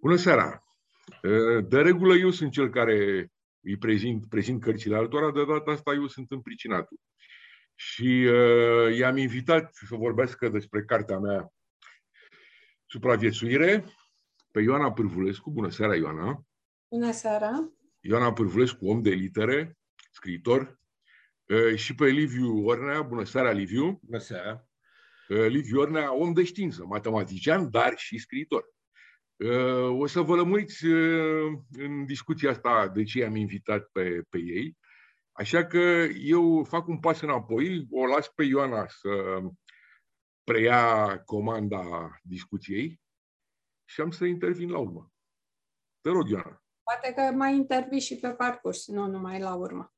Bună seara! De regulă eu sunt cel care îi prezint, prezint cărțile altora, de data asta eu sunt împricinatul. Și uh, i-am invitat să vorbească despre cartea mea Supraviețuire pe Ioana Pârvulescu. Bună seara, Ioana! Bună seara! Ioana Pârvulescu, om de litere, scriitor, uh, și pe Liviu Ornea. Bună seara, Liviu! Bună seara! Uh, Liviu Ornea, om de știință, matematician, dar și scriitor. Uh, o să vă lămuriți uh, în discuția asta de ce am invitat pe, pe ei. Așa că eu fac un pas înapoi, o las pe Ioana să preia comanda discuției și am să intervin la urmă. Te rog, Ioana. Poate că mai intervii și pe parcurs, nu numai la urmă.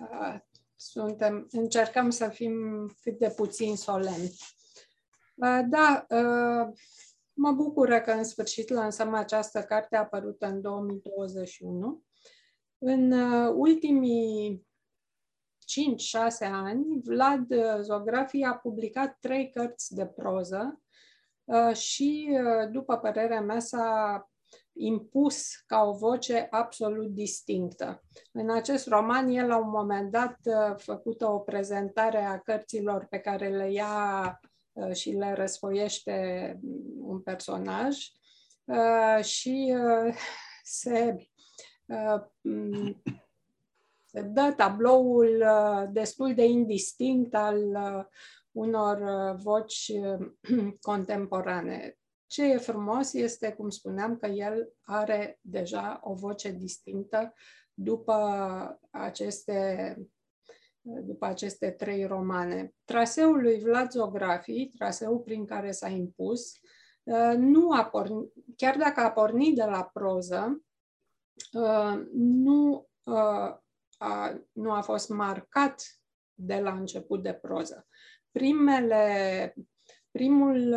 Uh, suntem, încercăm să fim cât de puțin solemni. Da, Mă bucură că în sfârșit lansăm această carte apărută în 2021. În uh, ultimii 5-6 ani, Vlad uh, Zografi a publicat trei cărți de proză uh, și, după părerea mea, s-a impus ca o voce absolut distinctă. În acest roman, el la un moment dat făcut o prezentare a cărților pe care le ia Uh, și le răsfoiește un personaj uh, și uh, se, se dă tabloul destul de indistinct al unor voci contemporane. Ce e frumos este, cum spuneam, că el are deja o voce distinctă după aceste după aceste trei romane. Traseul lui Vlad Zografi, traseul prin care s-a impus, uh, nu a pornit, chiar dacă a pornit de la proză, uh, nu uh, a, nu a fost marcat de la început de proză. Primele, primul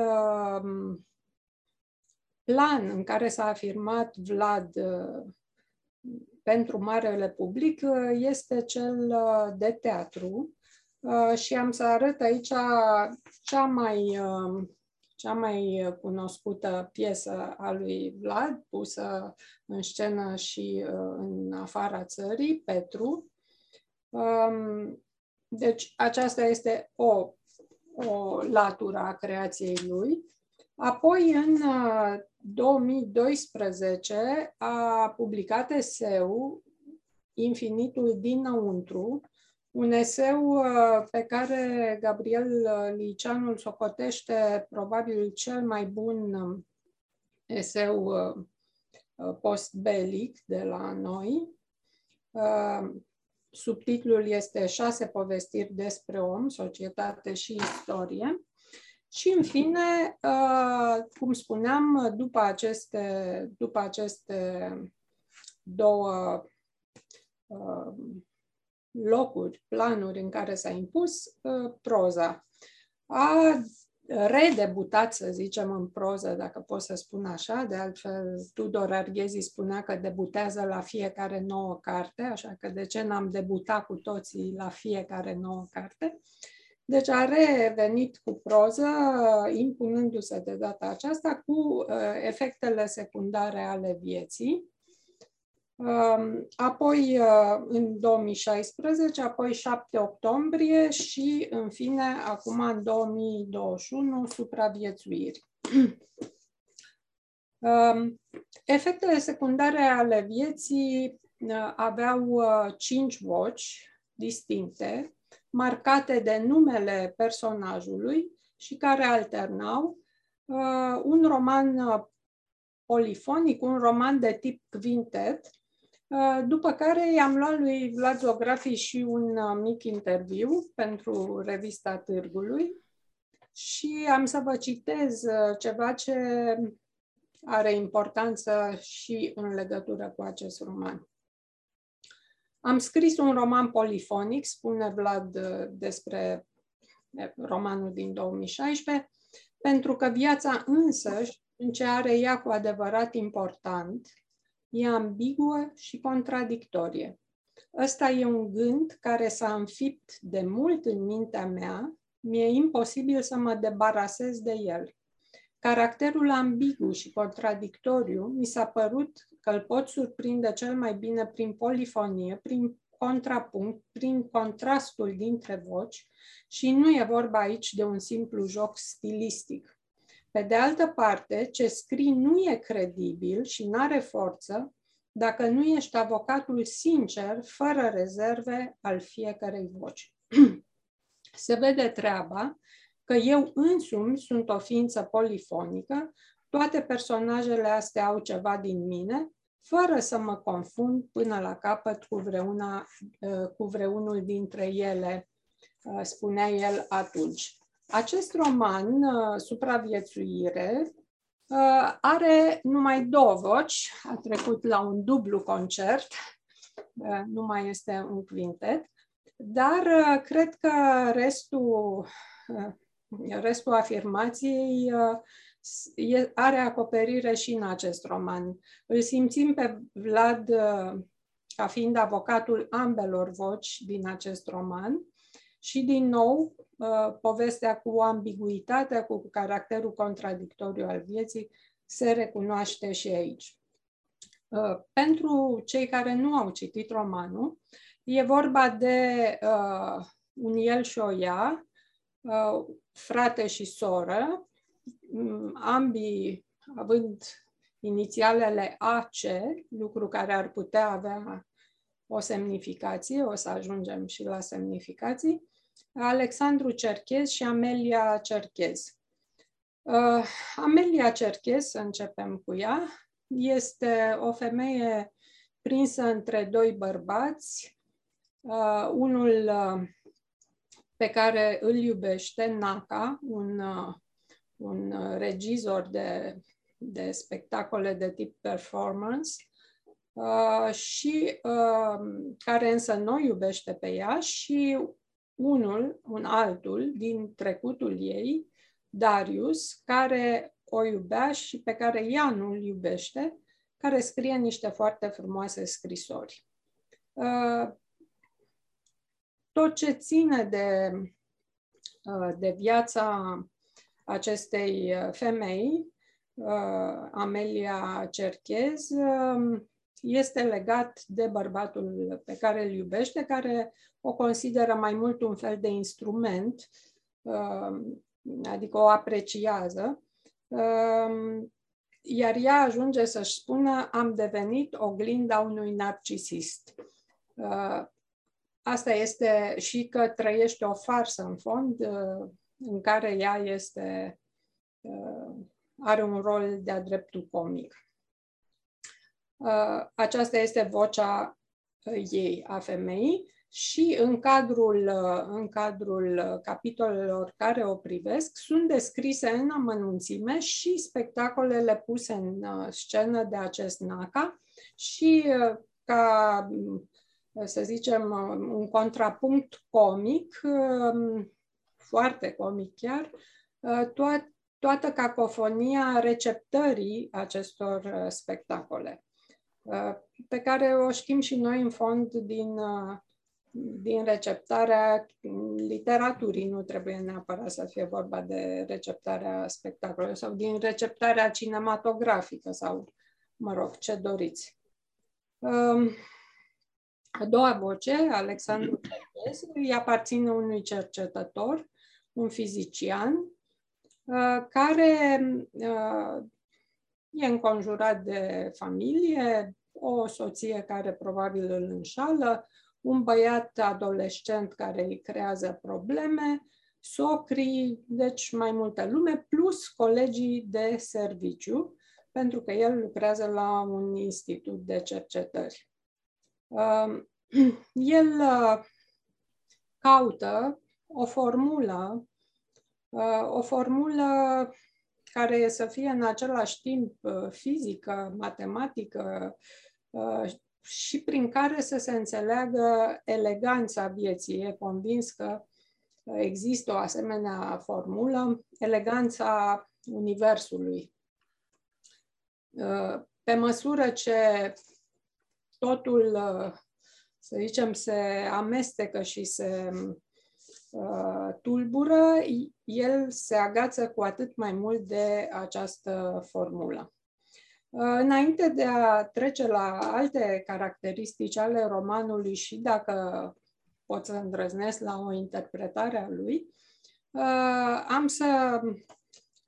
plan în care s-a afirmat Vlad pentru marele public uh, este cel uh, de teatru uh, și am să arăt aici cea mai, cea mai cunoscută piesă a lui Vlad, pusă în scenă și în afara țării, Petru. Um, deci aceasta este o, o latură a creației lui. Apoi, în 2012 a publicat eseu Infinitul dinăuntru, un eseu uh, pe care Gabriel uh, Liceanu îl socotește probabil cel mai bun um, eseu uh, postbelic de la noi. Subtitlul este Șase povestiri despre om, societate și istorie. Și, în fine, uh, cum spuneam, după aceste, după aceste două uh, locuri, planuri în care s-a impus, uh, proza a redebutat, să zicem, în proză, dacă pot să spun așa. De altfel, Tudor Arghezi spunea că debutează la fiecare nouă carte, așa că de ce n-am debutat cu toții la fiecare nouă carte? Uh, deci a revenit cu proză, impunându-se de data aceasta cu uh, efectele secundare ale vieții. Um, apoi uh, în 2016, apoi 7 octombrie și în fine acum în 2021 supraviețuiri. Um, efectele secundare ale vieții uh, aveau cinci voci distincte marcate de numele personajului și care alternau uh, un roman uh, polifonic, un roman de tip quintet, uh, după care i-am luat lui Vlad Zografi și un uh, mic interviu pentru revista Târgului și am să vă citez uh, ceva ce are importanță și în legătură cu acest roman. Am scris un roman polifonic, spune Vlad uh, despre romanul din 2016, pentru că viața însăși, în ce are ea cu adevărat important, e ambiguă și contradictorie. Ăsta e un gând care s-a înfipt de mult în mintea mea, mi-e imposibil să mă debarasez de el. Caracterul ambigu și contradictoriu mi s-a părut că îl pot surprinde cel mai bine prin polifonie, prin contrapunct, prin contrastul dintre voci și nu e vorba aici de un simplu joc stilistic. Pe de altă parte, ce scrii nu e credibil și nu are forță dacă nu ești avocatul sincer, fără rezerve, al fiecarei voci. Se vede treaba că eu însumi sunt o ființă polifonică, toate personajele astea au ceva din mine, fără să mă confund până la capăt cu, vreuna, uh, cu vreunul dintre ele, uh, spunea el atunci. Acest roman, uh, Supraviețuire, are numai două voci, a trecut la un dublu concert, nu mai este un quintet, dar cred că restul restul afirmației uh, are acoperire și în acest roman. Îl simțim pe Vlad uh, ca fiind avocatul ambelor voci din acest roman și, din nou, uh, povestea cu ambiguitatea, cu caracterul contradictoriu al vieții, se recunoaște și aici. Pentru cei care nu au citit romanul, e vorba de un el și o ea, frate și soră, mm, ambii având inițialele AC, lucru care ar putea avea o semnificație, o să ajungem și la semnificații, Alexandru Cerchez și Amelia Cerchez. Uh, Amelia Cerchez, să începem cu ea, este o femeie prinsă între doi bărbați, uh, unul uh, pe care îl iubește Naka, un, uh, un uh, regizor de, de spectacole de tip performance, uh, și uh, care însă nu iubește pe ea și unul, un altul din trecutul ei, Darius, care o iubea și pe care ea nu îl iubește, care scrie niște foarte frumoase scrisori. Uh, tot ce ține de, uh, de viața acestei uh, femei, uh, Amelia Cerchez, um, este legat de bărbatul pe care îl iubește, care o consideră mai mult un fel de instrument, adică o apreciază, um, iar ea ajunge să-și spună am devenit oglinda unui narcisist asta este și că trăiește o farsă în fond, uh, în care ea este, uh, are un rol de-a dreptul comic. Uh, aceasta este vocea ei, a femeii, și în cadrul, în cadrul capitolelor care o privesc sunt descrise în amănunțime și spectacolele puse în scenă de acest NACA și ca să zicem, un contrapunct comic, um, foarte comic chiar, uh, to- toată cacofonia receptării acestor uh, spectacole, uh, pe care o știm și noi în fond din, din receptarea literaturii, nu trebuie neapărat să fie vorba de receptarea spectacolelor sau din receptarea cinematografică sau, mă rog, ce doriți. Um, a doua voce, Alexandru Cerchez, îi aparține unui cercetător, un fizician, uh, care uh, e înconjurat de familie, o soție care probabil îl înșală, un băiat adolescent care îi creează probleme, socrii, deci mai multă lume, plus colegii de serviciu, pentru că el lucrează la un institut de cercetări. Um, el uh, caută o formulă, uh, o formulă care să fie în același timp uh, fizică, matematică și prin care să se înțeleagă eleganța vieții. E convins că există o asemenea formulă, eleganța Universului. Pe măsură ce totul, uh, să zicem, se amestecă și se uh, tulbură, el se agață cu atât mai mult de această formulă. Uh, înainte de a trece la alte caracteristici ale romanului și dacă pot să îndrăznesc la o interpretare a lui, uh, am să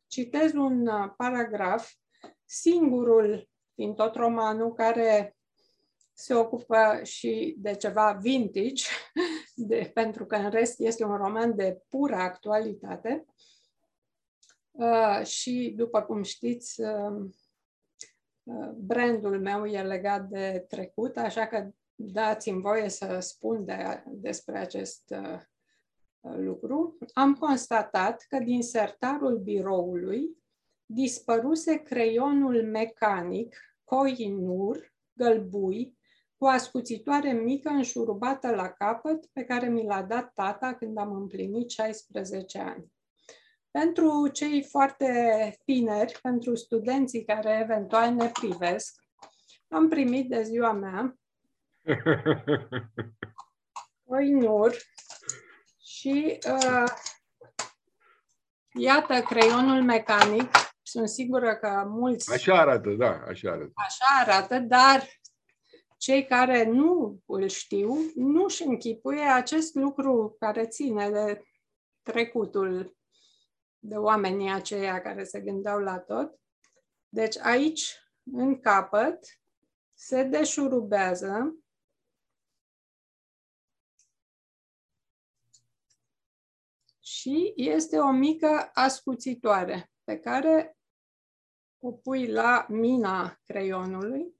citez un paragraf, singurul din tot romanul care se ocupă și de ceva vintage, de, pentru că în rest este un roman de pură actualitate. Uh, și, după cum știți, uh, uh, brandul meu e legat de trecut, așa că dați-mi voie să spun de, despre acest uh, lucru. Am constatat că din sertarul biroului dispăruse creionul mecanic Coinur, gălbui, cu o ascuțitoare mică înșurubată la capăt pe care mi l-a dat tata când am împlinit 16 ani. Pentru cei foarte tineri, pentru studenții care eventual ne privesc, am primit de ziua mea o inur și uh, iată creionul mecanic. Sunt sigură că mulți... Așa arată, da, așa arată. Așa arată, dar cei care nu îl știu, nu își închipuie acest lucru care ține de trecutul de oamenii aceia care se gândeau la tot. Deci aici, în capăt, se deșurubează și este o mică ascuțitoare pe care o pui la mina creionului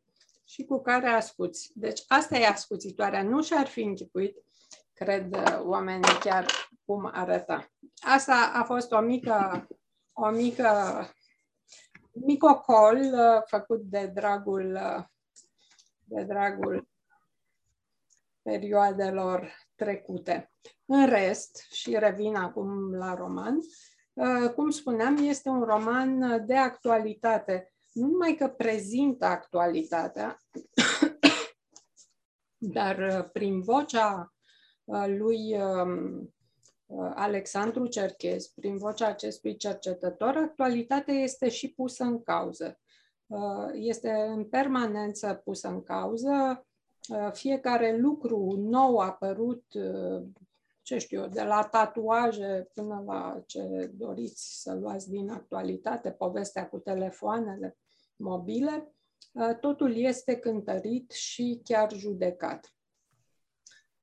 și cu care ascuți. Deci asta e ascuțitoarea. Nu și-ar fi închipuit, cred oamenii chiar cum arăta. Asta a fost o mică, o mică micocol uh, făcut de dragul, uh, de dragul perioadelor trecute. În rest, și revin acum la roman, uh, cum spuneam, este un roman de actualitate nu numai că prezintă actualitatea, dar uh, prin vocea uh, lui um, uh, Alexandru Cerchez, prin vocea acestui cercetător, actualitatea este și pusă în cauză. Este în permanență pusă în cauză. Fiecare lucru nou apărut, ce știu eu, de la tatuaje până la ce doriți să luați din actualitate, povestea cu telefoanele, mobile, uh, totul este cântărit și chiar judecat.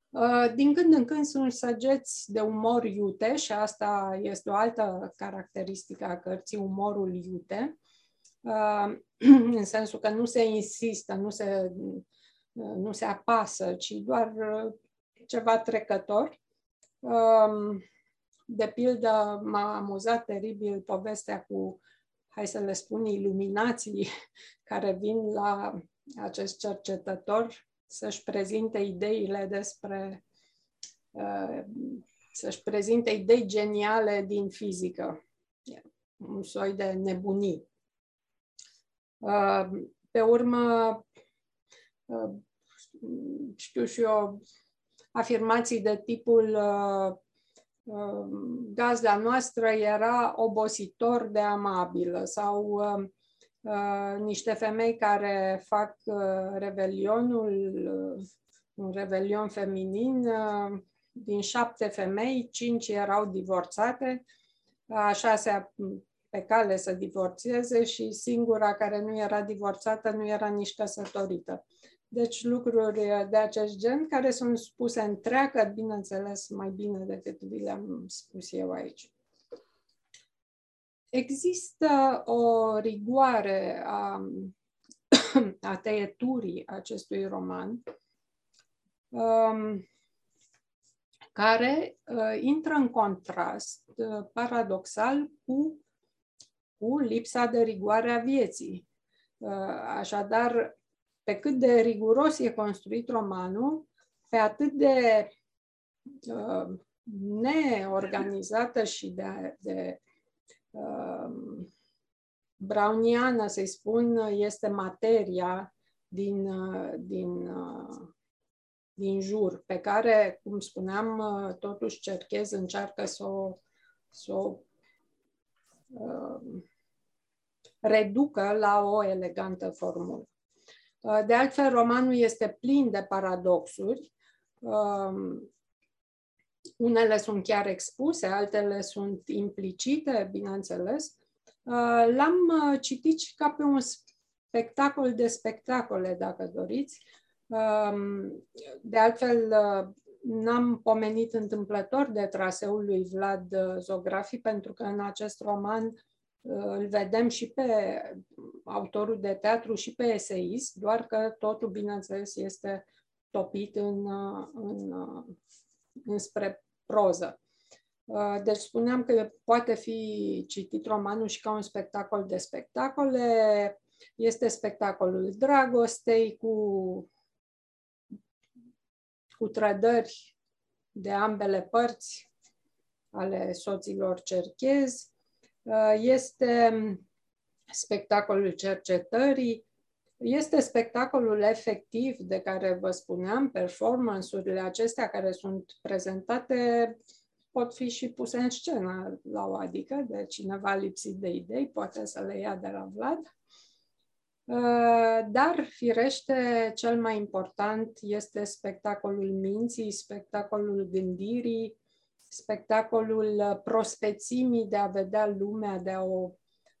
Uh, din când în când sunt săgeți de umor iute și asta este o altă caracteristică a cărții, umorul iute, uh, în sensul că nu se insistă, nu se, nu se apasă, ci doar ceva trecător. De pildă, m-a amuzat teribil povestea cu hai să le spun, iluminații care vin la acest cercetător să-și prezinte ideile despre, uh, să-și prezinte idei geniale din fizică. Un soi de nebunii. Uh, pe urmă, uh, știu și eu, afirmații de tipul Um, gazda noastră era obositor de amabilă sau um, uh, niște femei care fac uh, revelionul, uh, un revelion feminin, din șapte femei, cinci erau divorțate, a șasea pe cale să divorțeze și singura care nu era divorțată nu era nici căsătorită. Deci lucruri de acest gen care sunt spuse întreagă, bineînțeles, mai bine decât vi le-am spus eu aici. Există o rigoare a, a tăieturii acestui roman um, care uh, intră în contrast uh, paradoxal cu, cu lipsa de rigoare a vieții. Uh, așadar, pe cât de riguros e construit romanul, pe atât de uh, neorganizată și de, de uh, browniană, să-i spun, este materia din, uh, din uh, din jur, pe care, cum spuneam, totuși Cerchez încearcă să o, să o uh, reducă la o elegantă formulă. Uh, de altfel, romanul este plin de paradoxuri. Um, unele sunt chiar expuse, altele sunt implicite, bineînțeles. Uh, l-am uh, citit și ca pe un spectacol de spectacole, dacă doriți. Um, de altfel, n-am pomenit întâmplător de traseul lui Vlad Zografi, pentru că în acest roman îl vedem și pe autorul de teatru și pe eseist, doar că totul, bineînțeles, este topit în, în, înspre proză. Deci spuneam că poate fi citit romanul și ca un spectacol de spectacole. Este spectacolul dragostei cu, cu trădări de ambele părți ale soților cerchezi. Uh, este spectacolul cercetării, este spectacolul efectiv de care vă spuneam, performance-urile acestea care sunt prezentate pot fi și puse în scenă la o adică de cineva lipsit de idei, poate să le ia de la Vlad. Uh, dar, firește, cel mai important este spectacolul minții, spectacolul gândirii, spectacolul uh, prospețimii de a vedea lumea, de a o,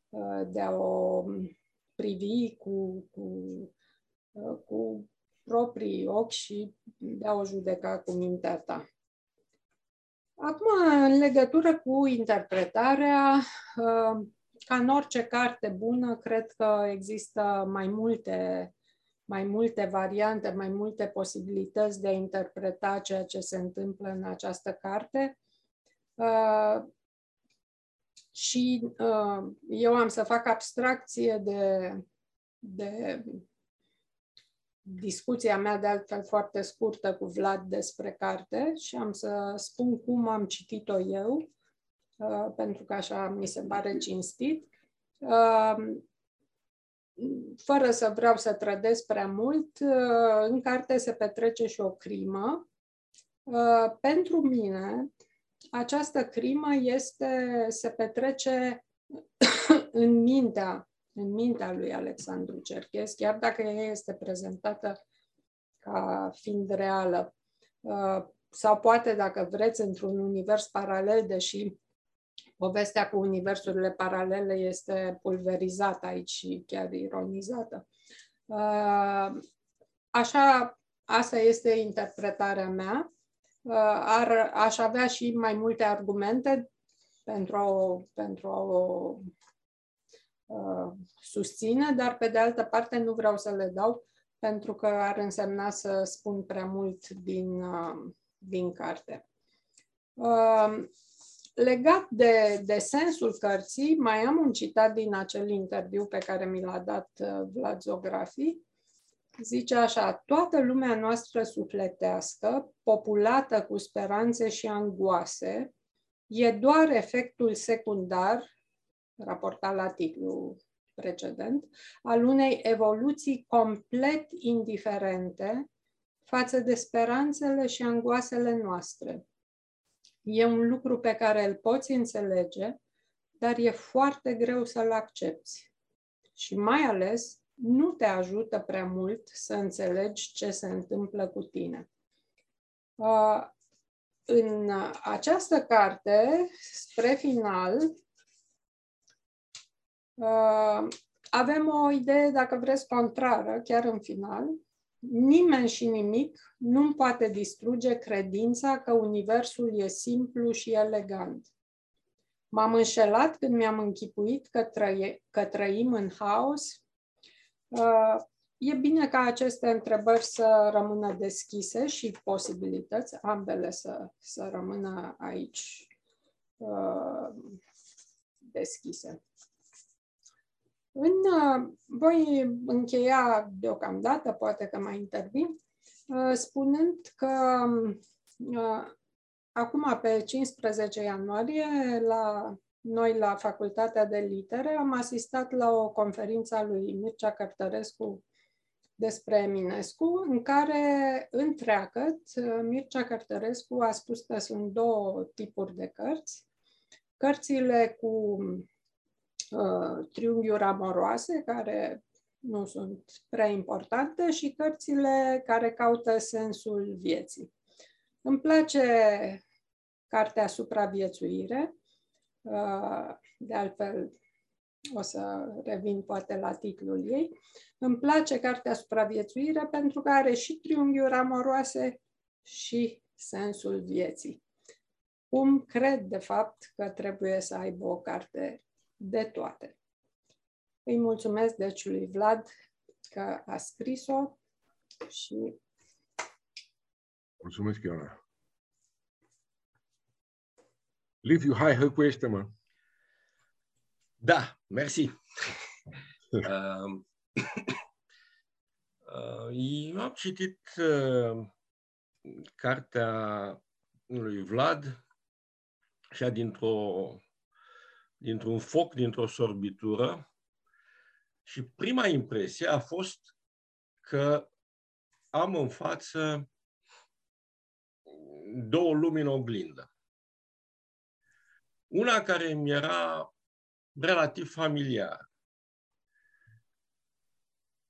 uh, de a o privi cu, cu, uh, cu proprii ochi și de a o judeca cu mintea ta. Acum, în legătură cu interpretarea, ca în orice carte bună, cred că există mai multe mai multe variante, mai multe posibilități de a interpreta ceea ce se întâmplă în această carte. Uh, și uh, eu am să fac abstracție de, de discuția mea de altfel foarte scurtă cu Vlad despre carte și am să spun cum am citit-o eu, uh, pentru că așa mi se pare cinstit. Uh, fără să vreau să trădesc prea mult, uh, în carte se petrece și o crimă. Uh, pentru mine, această crimă este, se petrece în mintea, în mintea lui Alexandru Cerches, chiar dacă ea este prezentată ca fiind reală. Uh, sau poate, dacă vreți, într-un univers paralel, deși povestea cu universurile paralele este pulverizată aici și chiar ironizată. Uh, așa, asta este interpretarea mea. Uh, ar, aș avea și mai multe argumente pentru a o, pentru a o uh, susține, dar pe de altă parte nu vreau să le dau pentru că ar însemna să spun prea mult din, din carte. Legat de, de sensul cărții, mai am un citat din acel interviu pe care mi l-a dat uh, Vlad Zografi. Zice așa, toată lumea noastră sufletească, populată cu speranțe și angoase, e doar efectul secundar, raportat la titlul precedent, al unei evoluții complet indiferente față de speranțele și angoasele noastre E un lucru pe care îl poți înțelege, dar e foarte greu să-l accepti. Și mai ales, nu te ajută prea mult să înțelegi ce se întâmplă cu tine. Uh, în această carte, spre final, uh, avem o idee, dacă vreți, contrară, chiar în final, Nimeni și nimic nu poate distruge credința că universul e simplu și elegant. M-am înșelat când mi-am închipuit că, trăie, că trăim în haos. Uh, e bine ca aceste întrebări să rămână deschise și posibilități, ambele să, să rămână aici uh, deschise. În, uh, voi încheia deocamdată, poate că mai intervin, uh, spunând că uh, acum pe 15 ianuarie la noi la Facultatea de Litere am asistat la o conferință a lui Mircea Cărtărescu despre Eminescu, în care întreagăt Mircea Cărtărescu a spus că sunt două tipuri de cărți. Cărțile cu uh, triunghiuri amoroase, care nu sunt prea importante, și cărțile care caută sensul vieții. Îmi place cartea Supraviețuire, uh, de altfel o să revin poate la titlul ei. Îmi place cartea Supraviețuire pentru că are și triunghiuri amoroase și sensul vieții. Cum cred, de fapt, că trebuie să aibă o carte de toate. Îi mulțumesc, deci, lui Vlad că a scris-o și... Mulțumesc, Ioana. Liviu, hai, hăcuiește-mă. Da, mersi. uh, uh, eu am citit uh, cartea lui Vlad, așa dintr-o, dintr-un foc, dintr-o sorbitură, și prima impresie a fost că am în față două lumi în oglindă. Una care mi era relativ familiar.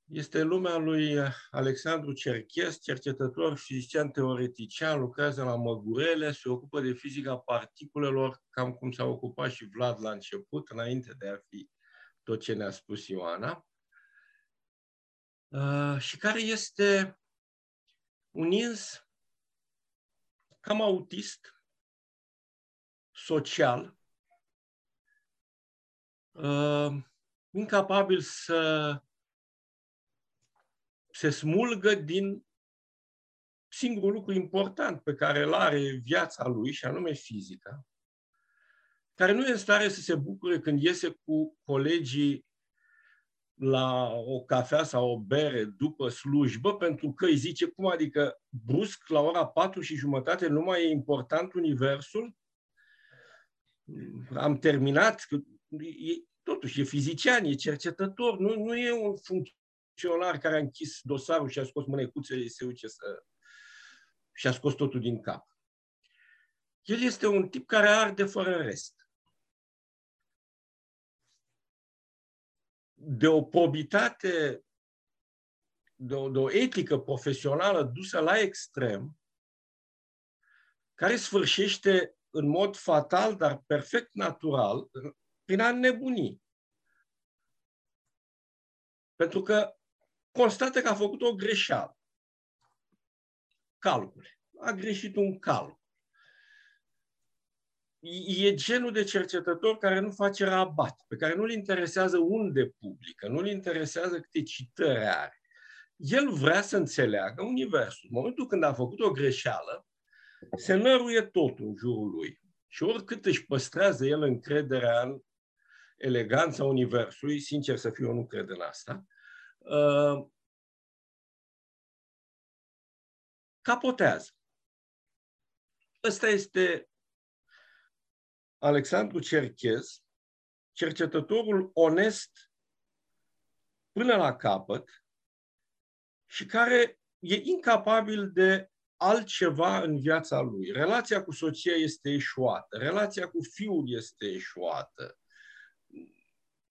Este lumea lui Alexandru Cerches, cercetător fizician teoretician, lucrează la Măgurele, se ocupă de fizica particulelor, cam cum s-a ocupat și Vlad la început, înainte de a fi tot ce ne-a spus Ioana, uh, și care este un ins cam autist, social, uh, incapabil să se smulgă din singurul lucru important pe care îl are viața lui, și anume fizica, care nu e în stare să se bucure când iese cu colegii la o cafea sau o bere după slujbă, pentru că îi zice, cum adică brusc la ora patru și jumătate nu mai e important universul? Am terminat, e, totuși e fizician, e cercetător, nu, nu e un funcționar care a închis dosarul și a scos mânecuțele, se uce să... și a scos totul din cap. El este un tip care arde fără rest. de o probitate, de o, de o etică profesională dusă la extrem, care sfârșește în mod fatal, dar perfect natural, prin a nebuni. Pentru că constată că a făcut o greșeală. Calcule. A greșit un calcul e genul de cercetător care nu face rabat, pe care nu-l interesează unde publică, nu-l interesează câte citări are. El vrea să înțeleagă Universul. În momentul când a făcut o greșeală, se năruie totul în jurul lui. Și oricât își păstrează el încrederea în eleganța Universului, sincer să fiu, eu nu cred în asta, uh, capotează. Ăsta este Alexandru Cerchez, cercetătorul onest până la capăt și care e incapabil de altceva în viața lui. Relația cu soția este eșuată, relația cu fiul este eșuată.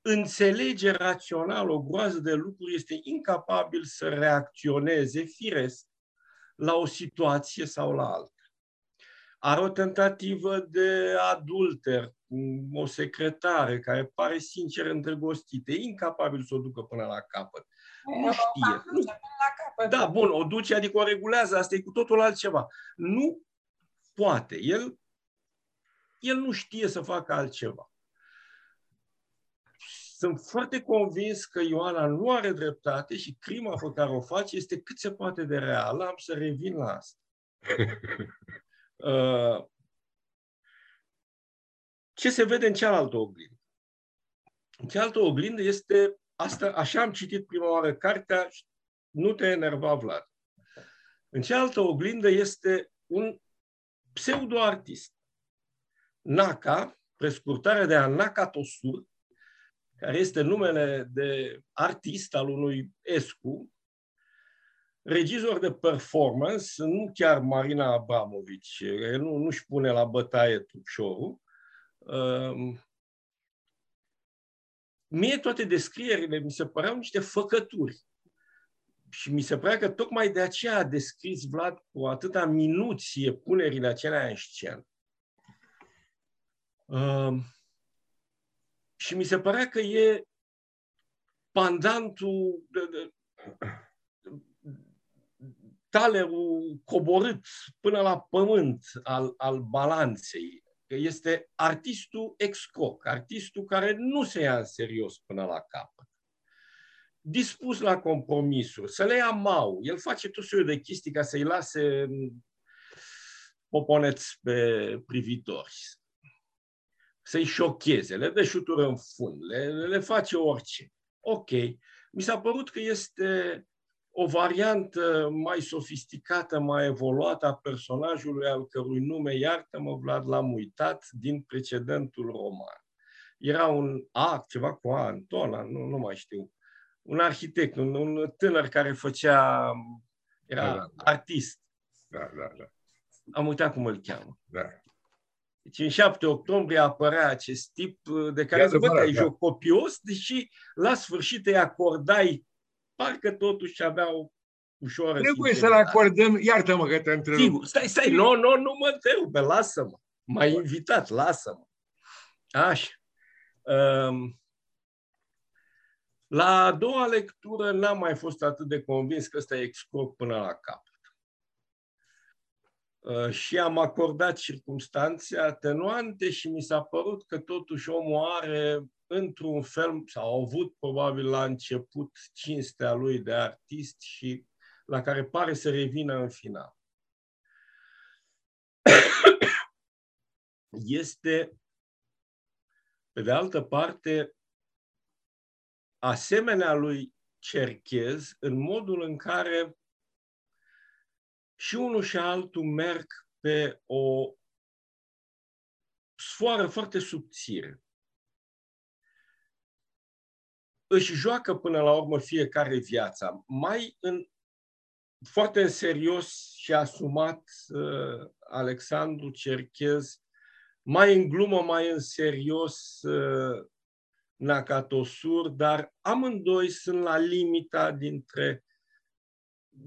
Înțelege rațional o groază de lucruri, este incapabil să reacționeze firesc la o situație sau la alta are o tentativă de adulter, o secretare care pare sincer îndrăgostită, e incapabil să o ducă până la capăt. Nu știe. Nu. Da, bun, o duce, adică o regulează, asta e cu totul altceva. Nu poate. El, el nu știe să facă altceva. Sunt foarte convins că Ioana nu are dreptate și crima pe care o face este cât se poate de reală. Am să revin la asta. Uh, ce se vede în cealaltă oglindă? În cealaltă oglindă este, asta, așa am citit prima oară cartea, nu te enerva, Vlad. În cealaltă oglindă este un pseudo-artist. Naka, prescurtarea de Anaka Tosur, care este numele de artist al unui Escu, regizor de performance, nu chiar Marina Abramovici, nu, nu-și pune la bătaie tupșorul. Uh, mie toate descrierile mi se păreau niște făcături. Și mi se părea că tocmai de aceea a descris Vlad cu atâta minuție punerile acelea în scenă. Uh, și mi se părea că e pandantul, de, de, talerul coborât până la pământ al, al balanței. Că este artistul excroc, artistul care nu se ia în serios până la capăt. Dispus la compromisuri, să le ia mau. El face tot soiul de chestii ca să-i lase poponeți pe privitori. Să-i șocheze, le dă șutură în fund, le, le face orice. Ok. Mi s-a părut că este o variantă mai sofisticată, mai evoluată a personajului al cărui nume, iartă-mă, Vlad, l-am uitat din precedentul roman. Era un A, ceva cu A, Antona, nu, nu mai știu. Un arhitect, un, un tânăr care făcea, era da, da, da. artist. Da, da, da. Am uitat cum îl cheamă. Da. Deci în 7 octombrie apărea acest tip de care zic, bă, că e da. joc copios, deși la sfârșit îi acordai parcă totuși aveau ușoară Trebuie să-l acordăm, iartă-mă că te întrerup. Sigur, stai, stai, nu, nu, nu mă întrerupe, lasă-mă. M-ai invitat, lasă-mă. Așa. Um, la a doua lectură n-am mai fost atât de convins că ăsta e excroc până la capăt. Uh, și am acordat circunstanțe atenuante și mi s-a părut că totuși omul are într-un fel, sau au avut probabil la început cinstea lui de artist și la care pare să revină în final. Este, pe de altă parte, asemenea lui Cerchez în modul în care și unul și altul merg pe o sfoară foarte subțire. Își joacă până la urmă fiecare viața. Mai în, foarte în serios și asumat uh, Alexandru Cerchez, mai în glumă, mai în serios uh, Nakatosur, dar amândoi sunt la limita dintre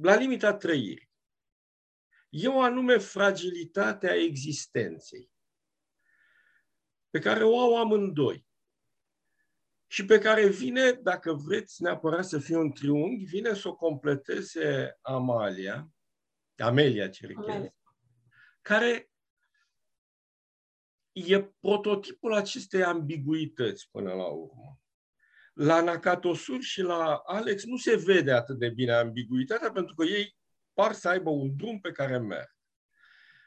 la limita trăirii. E o anume fragilitatea existenței pe care o au amândoi și pe care vine, dacă vreți neapărat să fie un triunghi, vine să o completeze Amalia, Amelia Cerichez, care e prototipul acestei ambiguități până la urmă. La Nakatosur și la Alex nu se vede atât de bine ambiguitatea pentru că ei par să aibă un drum pe care merg.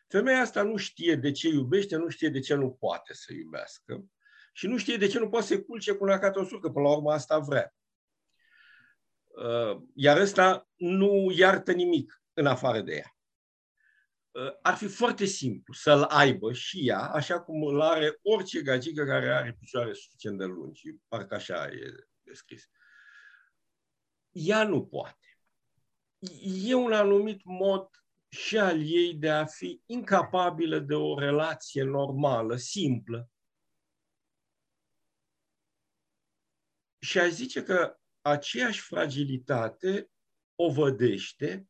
Femeia asta nu știe de ce iubește, nu știe de ce nu poate să iubească și nu știe de ce nu poate să culce cu nacatosul, că până la urmă asta vrea. Uh, iar ăsta nu iartă nimic în afară de ea. Uh, ar fi foarte simplu să-l aibă și ea, așa cum îl are orice gagică care are picioare suficient de lungi. Parcă așa e descris. Ea nu poate. E un anumit mod și al ei de a fi incapabilă de o relație normală, simplă, Și aș zice că aceeași fragilitate o vădește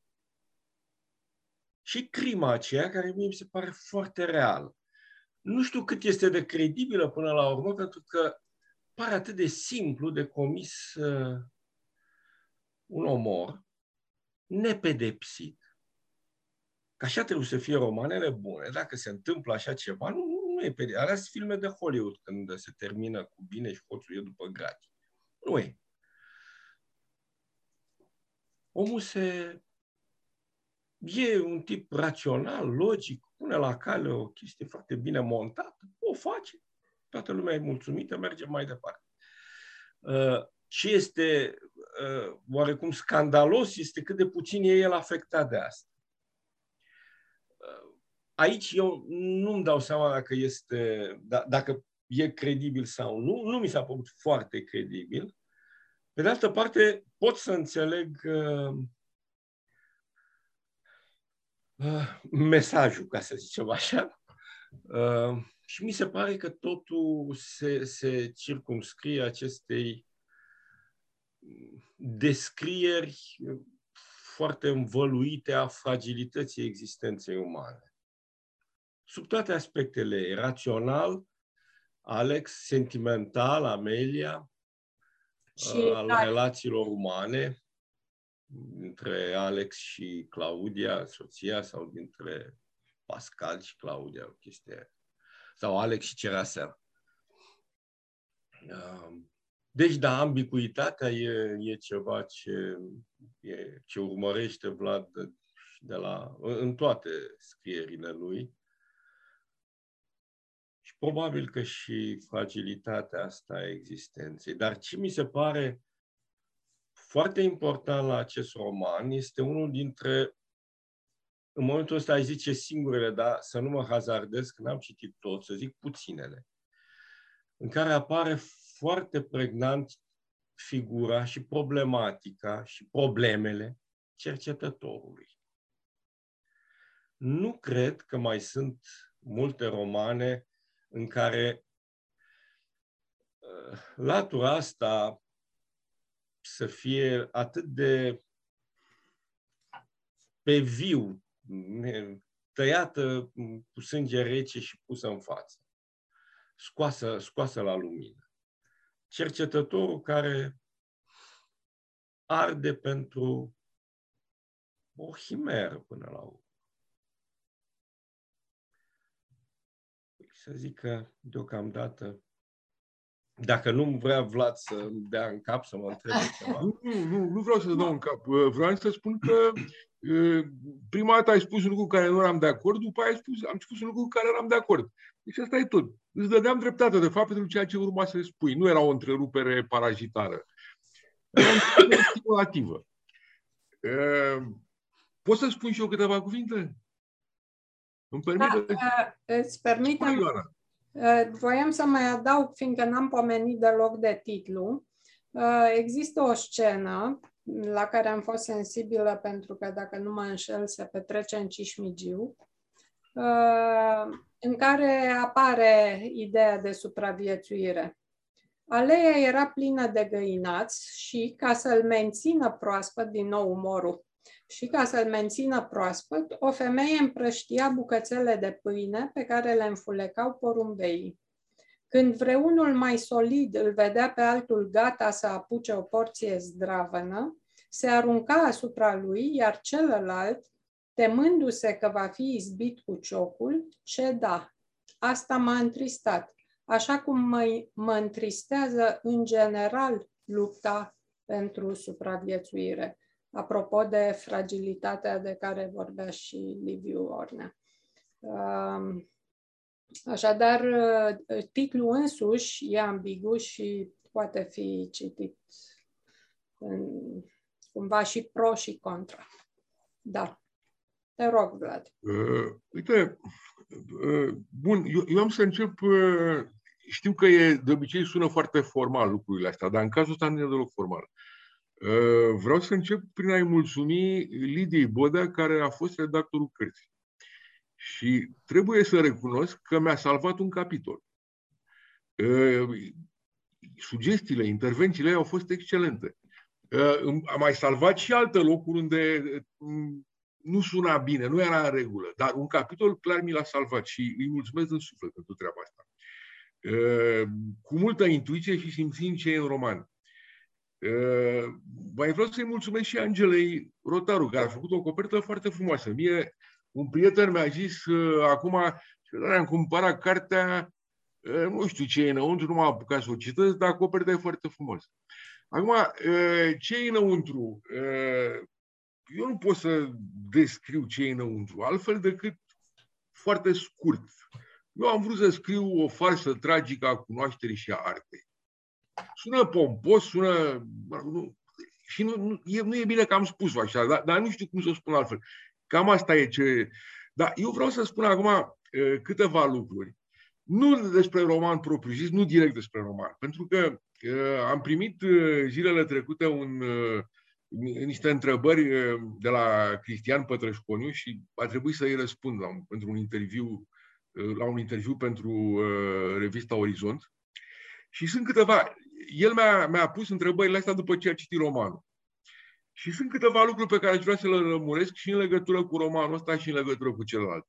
și crima aceea, care mie mi se pare foarte reală. Nu știu cât este de credibilă până la urmă, pentru că pare atât de simplu de comis uh, un omor nepedepsit. Că așa trebuie să fie romanele bune. Dacă se întâmplă așa ceva, nu, nu, nu e pedepsit. Alea sunt filme de Hollywood, când se termină cu bine și hoțul e după gratii. Nu e. Omul se... E un tip rațional, logic, pune la cale o chestie foarte bine montată, o face. Toată lumea e mulțumită, merge mai departe. Uh, ce este uh, oarecum scandalos este cât de puțin e el afectat de asta. Uh, aici eu nu-mi dau seama dacă este, da, dacă e credibil sau nu. Nu mi s-a părut foarte credibil. Pe de altă parte, pot să înțeleg uh, uh, mesajul, ca să zicem așa. Uh, și mi se pare că totul se, se circumscrie acestei descrieri foarte învăluite a fragilității existenței umane. Sub toate aspectele, rațional, Alex, sentimental, Amelia, și al da. relațiilor umane, între Alex și Claudia, soția, sau dintre Pascal și Claudia, o chestie. Sau Alex și Cerasea. Deci, da, ambiguitatea e, e ceva ce, e, ce urmărește Vlad de, de la, în toate scrierile lui. Și probabil că și fragilitatea asta a existenței. Dar ce mi se pare foarte important la acest roman este unul dintre, în momentul ăsta ai zice singurele, dar să nu mă hazardez, că n-am citit tot, să zic puținele, în care apare foarte pregnant figura și problematica și problemele cercetătorului. Nu cred că mai sunt multe romane în care uh, latura asta să fie atât de pe viu, tăiată cu sânge rece și pusă în față, scoasă, scoasă la lumină. Cercetătorul care arde pentru o himeră până la urmă. Să zic că deocamdată dacă nu vrea Vlad să dea în cap, să mă întrebe ceva. Nu, nu, nu vreau să dau în cap. Vreau să spun că prima dată ai spus un lucru cu care nu eram de acord, după aia ai spus, am spus un lucru cu care eram de acord. Deci asta e tot. Îți dădeam dreptate, de fapt, pentru ceea ce urma să spui. Nu era o întrerupere parazitară. Era o întrerupere stimulativă. Pot să spun și eu câteva cuvinte? Îmi permite? Da, îți permite. Uh, voiam să mai adaug, fiindcă n-am pomenit deloc de titlu. Uh, există o scenă la care am fost sensibilă pentru că, dacă nu mă înșel, se petrece în Cismigiu, uh, în care apare ideea de supraviețuire. Aleea era plină de găinați și, ca să-l mențină proaspăt, din nou umorul și ca să-l mențină proaspăt, o femeie împrăștia bucățele de pâine pe care le înfulecau porumbeii. Când vreunul mai solid îl vedea pe altul gata să apuce o porție zdravănă, se arunca asupra lui, iar celălalt, temându-se că va fi izbit cu ciocul, ceda. Asta m-a întristat, așa cum mă, mă întristează în general lupta pentru supraviețuire apropo de fragilitatea de care vorbea și Liviu Ornea. Um, așadar, uh, titlul însuși e ambigu și poate fi citit în, cumva și pro și contra. Da. Te rog, Vlad. Uh, uite, uh, bun, eu, eu am să încep, uh, știu că e, de obicei sună foarte formal lucrurile astea, dar în cazul ăsta nu e deloc formal. Uh, Uh, vreau să încep prin a-i mulțumi Lidiei Bodea, care a fost redactorul cărții. Și trebuie să recunosc că mi-a salvat un capitol. Uh, sugestiile, intervențiile au fost excelente. Uh, am mai salvat și alte locuri unde nu suna bine, nu era în regulă, dar un capitol clar mi l-a salvat și îi mulțumesc din suflet pentru treaba asta. Cu multă intuiție și simțind ce e în roman. Uh, mai vreau să-i mulțumesc și Angelei Rotaru, care a făcut o copertă foarte frumoasă. Mie, un prieten mi-a zis uh, acum, am cumpărat cartea, uh, nu știu ce e înăuntru, nu m-am apucat să o citesc, dar coperta e foarte frumoasă. Acum, uh, ce e înăuntru? Uh, eu nu pot să descriu ce e înăuntru, altfel decât foarte scurt. Eu am vrut să scriu o farsă tragică a cunoașterii și a artei. Sună pompos, sună... Nu, și nu, nu, e, nu e bine că am spus așa, dar, dar nu știu cum să o spun altfel. Cam asta e ce... Dar eu vreau să spun acum câteva lucruri. Nu despre roman propriu-zis, nu direct despre roman, pentru că am primit zilele trecute un niște întrebări de la Cristian Pătrășconiu și a trebuit să îi răspund la, pentru un interviu, la un interviu pentru uh, revista Orizont. Și sunt câteva. El mi-a, mi-a pus întrebările astea după ce a citit romanul. Și sunt câteva lucruri pe care aș vrea să le rămuresc și în legătură cu romanul ăsta și în legătură cu celălalt.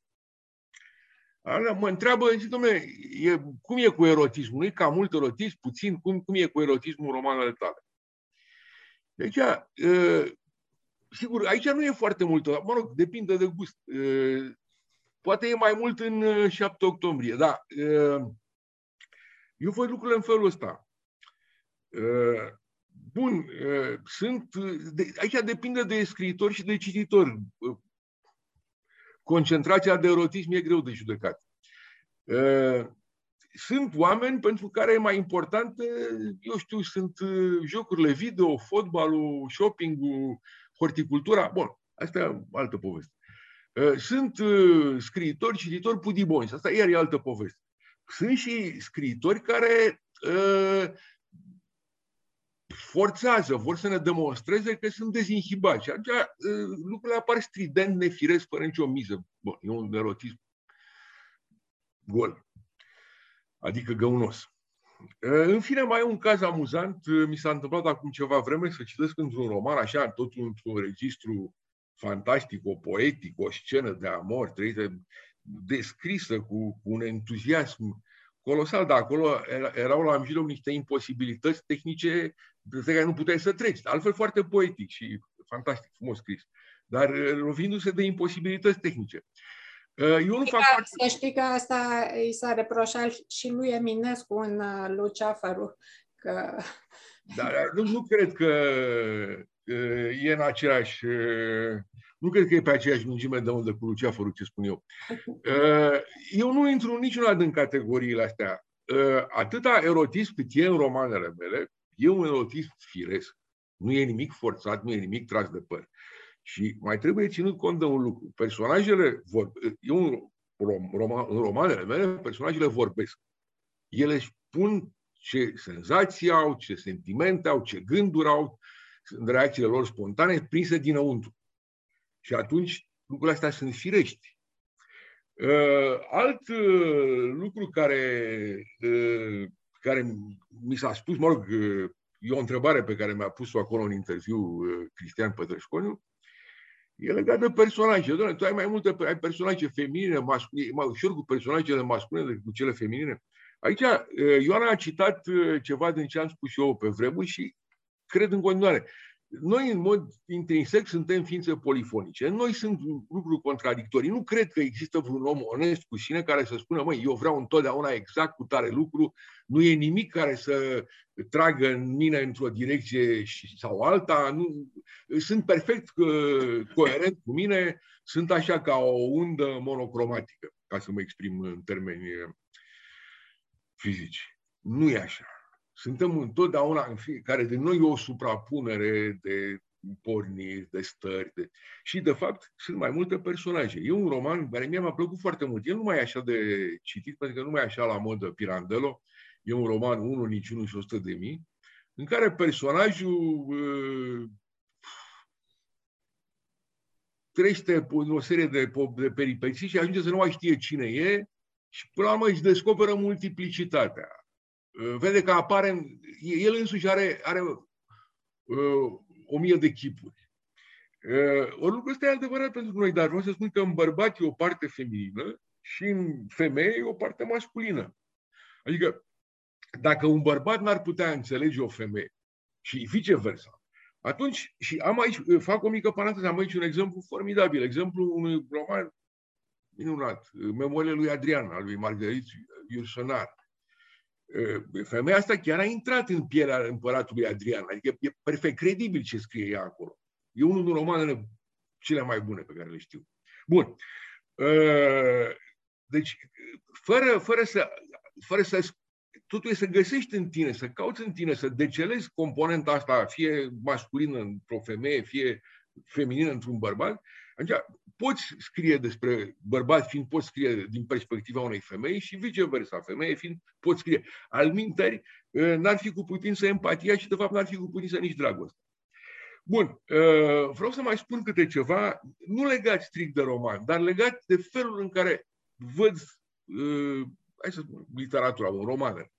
Ana mă întreabă, zic, domnule, e, cum e cu erotismul? Nu e cam mult erotism, puțin? Cum, cum e cu erotismul în romanele tale? Deci, uh, sigur, aici nu e foarte mult, mă rog, depinde de gust. Uh, poate e mai mult în 7 octombrie, da. Uh, eu văd lucrurile în felul ăsta. Bun, sunt, aici depinde de scriitor și de cititor. Concentrația de erotism e greu de judecat sunt oameni pentru care e mai important, eu știu, sunt uh, jocurile video, fotbalul, shoppingul, horticultura. Bun, asta e altă poveste. Uh, sunt uh, scriitori, cititori pudiboni. Asta iar e altă poveste. Sunt și scriitori care forțează, vor să ne demonstreze că sunt dezinhibați. Și atunci lucrurile apar strident, nefiresc, fără nicio miză. Bun, e un erotism gol adică găunos. În fine, mai e un caz amuzant. Mi s-a întâmplat acum ceva vreme să citesc într-un roman, așa, tot într-un registru fantastic, o poetic, o scenă de amor trăită, descrisă cu, cu un entuziasm colosal, dar acolo erau la mijloc niște imposibilități tehnice de care nu puteai să treci. Altfel foarte poetic și fantastic, frumos scris. Dar lovindu-se de imposibilități tehnice. Uh, eu nu fac foarte... Să știi că asta i s-a reproșat și lui Eminescu în uh, Luceafărul. Că... Dar nu, nu cred că e în aceeași... Nu cred că e pe aceeași lungime de undă cu Luceafărul, ce spun eu. Eu nu intru niciuna din categoriile astea. Atâta erotism cât e în romanele mele, e un erotism firesc. Nu e nimic forțat, nu e nimic tras de păr. Și mai trebuie ținut cont de un lucru. Personajele vor, e un roman, în romanele mele, personajele vorbesc. Ele spun ce senzații au, ce sentimente au, ce gânduri au, sunt reacțiile lor spontane, prinse dinăuntru. Și atunci lucrurile astea sunt firești. Uh, alt uh, lucru care, uh, care mi s-a spus, mă rog, uh, e o întrebare pe care mi-a pus-o acolo în interviu uh, Cristian Pătrășconiu, E legat de personaje. Doamne, tu ai mai multe ai personaje feminine, masculine, mai ușor cu personajele masculine decât cu cele feminine. Aici, Ioana a citat ceva din ce am spus eu pe vremuri și cred în continuare. Noi, în mod intrinsec, suntem ființe polifonice. Noi sunt lucruri contradictorii. Nu cred că există vreun om onest cu sine care să spună, măi, eu vreau întotdeauna exact cu tare lucru, nu e nimic care să tragă în mine într-o direcție sau alta, nu, sunt perfect uh, coerent cu mine, sunt așa ca o undă monocromatică, ca să mă exprim în termeni uh, fizici. Nu e așa. Suntem întotdeauna în fiecare de noi o suprapunere de porniri, de stări. De... Și, de fapt, sunt mai multe personaje. E un roman care mie mi-a plăcut foarte mult. El nu mai e așa de citit, pentru că nu mai e așa la modă Pirandello. E un roman, unul, niciunul și 100 de mii, în care personajul uh, crește o serie de, de peripeții și ajunge să nu mai știe cine e și până la urmă își descoperă multiplicitatea. Uh, vede că apare, el însuși are, are uh, o mie de chipuri. Uh, o lucru ăsta e adevărat pentru noi, dar vreau să spun că în bărbat e o parte feminină și în femeie e o parte masculină. Adică, dacă un bărbat n-ar putea înțelege o femeie și viceversa, atunci, și am aici, fac o mică paranteză, am aici un exemplu formidabil, exemplu unui roman minunat, Memoriile lui Adrian, al lui Marguerite Yourcenar. Femeia asta chiar a intrat în pielea împăratului Adrian, adică e perfect credibil ce scrie ea acolo. E unul din romanele cele mai bune pe care le știu. Bun. Deci, fără, fără, să, fără să totul e să găsești în tine, să cauți în tine, să decelezi componenta asta, fie masculină într-o femeie, fie feminină într-un bărbat, atunci poți scrie despre bărbat fiind, poți scrie din perspectiva unei femei și viceversa, femeie fiind, poți scrie. Al minteri, ă, n-ar fi cu putință empatia și, de fapt, n-ar fi cu putință nici dragostea. Bun, uh, vreau să mai spun câte ceva, nu legat strict de roman, dar legat de felul în care văd, uh, hai să spun, literatura, romană.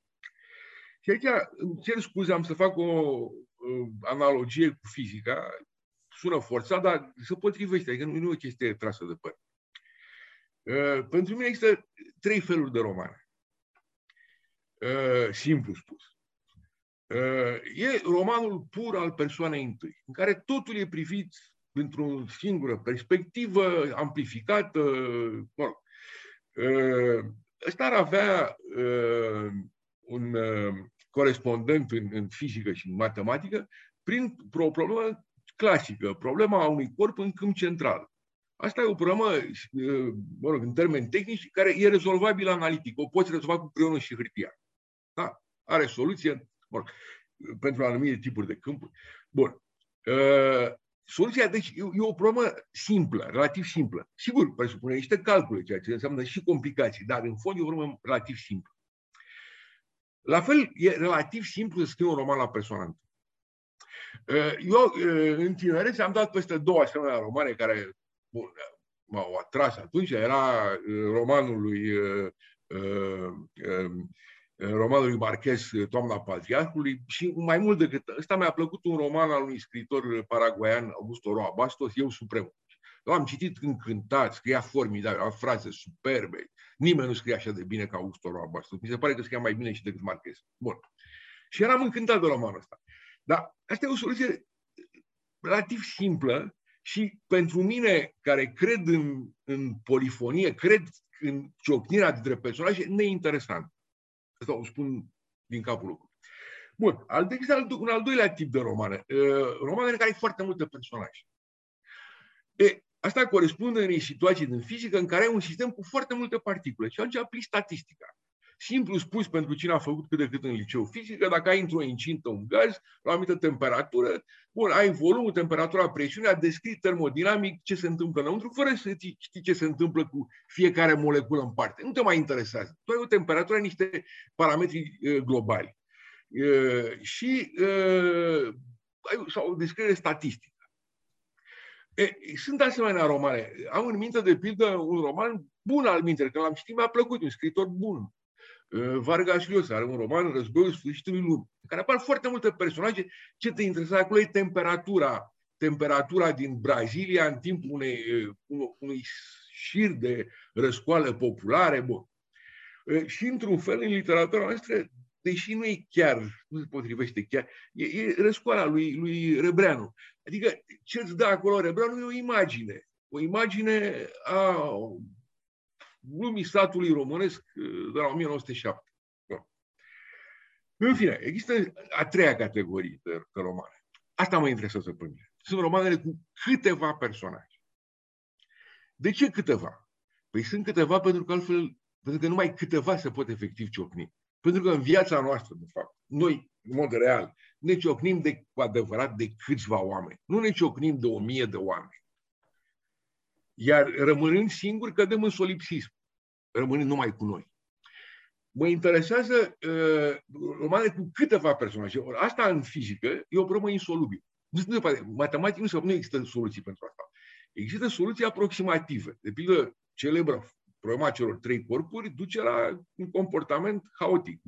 Și aici îmi cer scuze, am să fac o uh, analogie cu fizica, sună forțat, dar se potrivește, adică nu, nu e o chestie trasă de păr. Uh, pentru mine există trei feluri de romane. Uh, simplu spus. Uh, e romanul pur al persoanei întâi, în care totul e privit într-o singură perspectivă, amplificată. Mă rog. Uh, ăsta ar avea uh, un corespondent în, în fizică și în matematică prin o problemă clasică, problema unui corp în câmp central. Asta e o problemă, mă rog, în termeni tehnici, care e rezolvabilă analitic. O poți rezolva cu creionul și hârtia. Da? Are soluție Bun. Pentru anumite tipuri de câmpuri. Bun. Uh, soluția, deci, e, e o problemă simplă, relativ simplă. Sigur, presupune niște calcule, ceea ce înseamnă și complicații, dar în fond e o problemă relativ simplă. La fel, e relativ simplu să scriu un roman la persoană uh, Eu, uh, în tinerețe, am dat peste două asemenea romane care bun, m-au atras atunci. Era uh, romanul lui romanul lui Marquez, Toamna Patriarhului, și mai mult decât ăsta mi-a plăcut un roman al unui scriitor paraguayan, Augusto Roa Bastos, Eu Suprem. Eu am citit încântat, scria formidabil, avea fraze superbe. Nimeni nu scria așa de bine ca Augusto Roa Bastos. Mi se pare că scria mai bine și decât Marquez. Bun. Și eram încântat de romanul ăsta. Dar asta e o soluție relativ simplă și pentru mine, care cred în, în polifonie, cred în ciocnirea dintre personaje, neinteresant. Asta o spun din capul locului. Bun, al, există un al doilea tip de romane. Uh, romane în care ai foarte multe personaje. E, asta corespunde unei situații din fizică în care ai un sistem cu foarte multe particule și atunci aplici statistica. Simplu spus, pentru cine a făcut cât de cât în liceu fizică, dacă ai într-o incintă un gaz, la o anumită temperatură, bun, ai volumul, temperatura, presiunea, descrii termodinamic ce se întâmplă înăuntru, fără să știi ce se întâmplă cu fiecare moleculă în parte. Nu te mai interesează. Tu ai o temperatură, niște parametri uh, globali. Uh, și uh, sau o descriere statistică. E, sunt asemenea romane. Am în minte, de pildă, un roman bun al minte, că l-am citit, mi-a plăcut, un scriitor bun. Uh, Vargas Llosa are un roman, Războiul Sfârșitului Lumii, în care apar foarte multe personaje. Ce te interesează acolo e temperatura, temperatura din Brazilia în timpul unei, uh, unui șir de răscoală populare. Bun. Uh, și într-un fel, în literatura noastră, deși nu e chiar, nu se potrivește chiar, e, e răscoala lui, lui Rebreanu. Adică ce îți dă acolo Rebreanu e o imagine. O imagine a lumii statului românesc uh, de la 1907. În fine, există a treia categorie de, de romane. Asta mă interesează pe mine. Sunt romanele cu câteva personaje. De ce câteva? Păi sunt câteva pentru că altfel, pentru că numai câteva se pot efectiv ciocni. Pentru că în viața noastră, de fapt, noi, în mod real, ne ciocnim de, cu adevărat de câțiva oameni. Nu ne ciocnim de o mie de oameni. Iar rămânând singuri, cădem în solipsism, rămânând numai cu noi. Mă interesează uh, romane cu câteva personaje. Or, asta în fizică e o problemă insolubilă. Nu matematic nu, nu există soluții pentru asta. Există soluții aproximative. De pildă, celebră problema celor trei corpuri duce la un comportament haotic.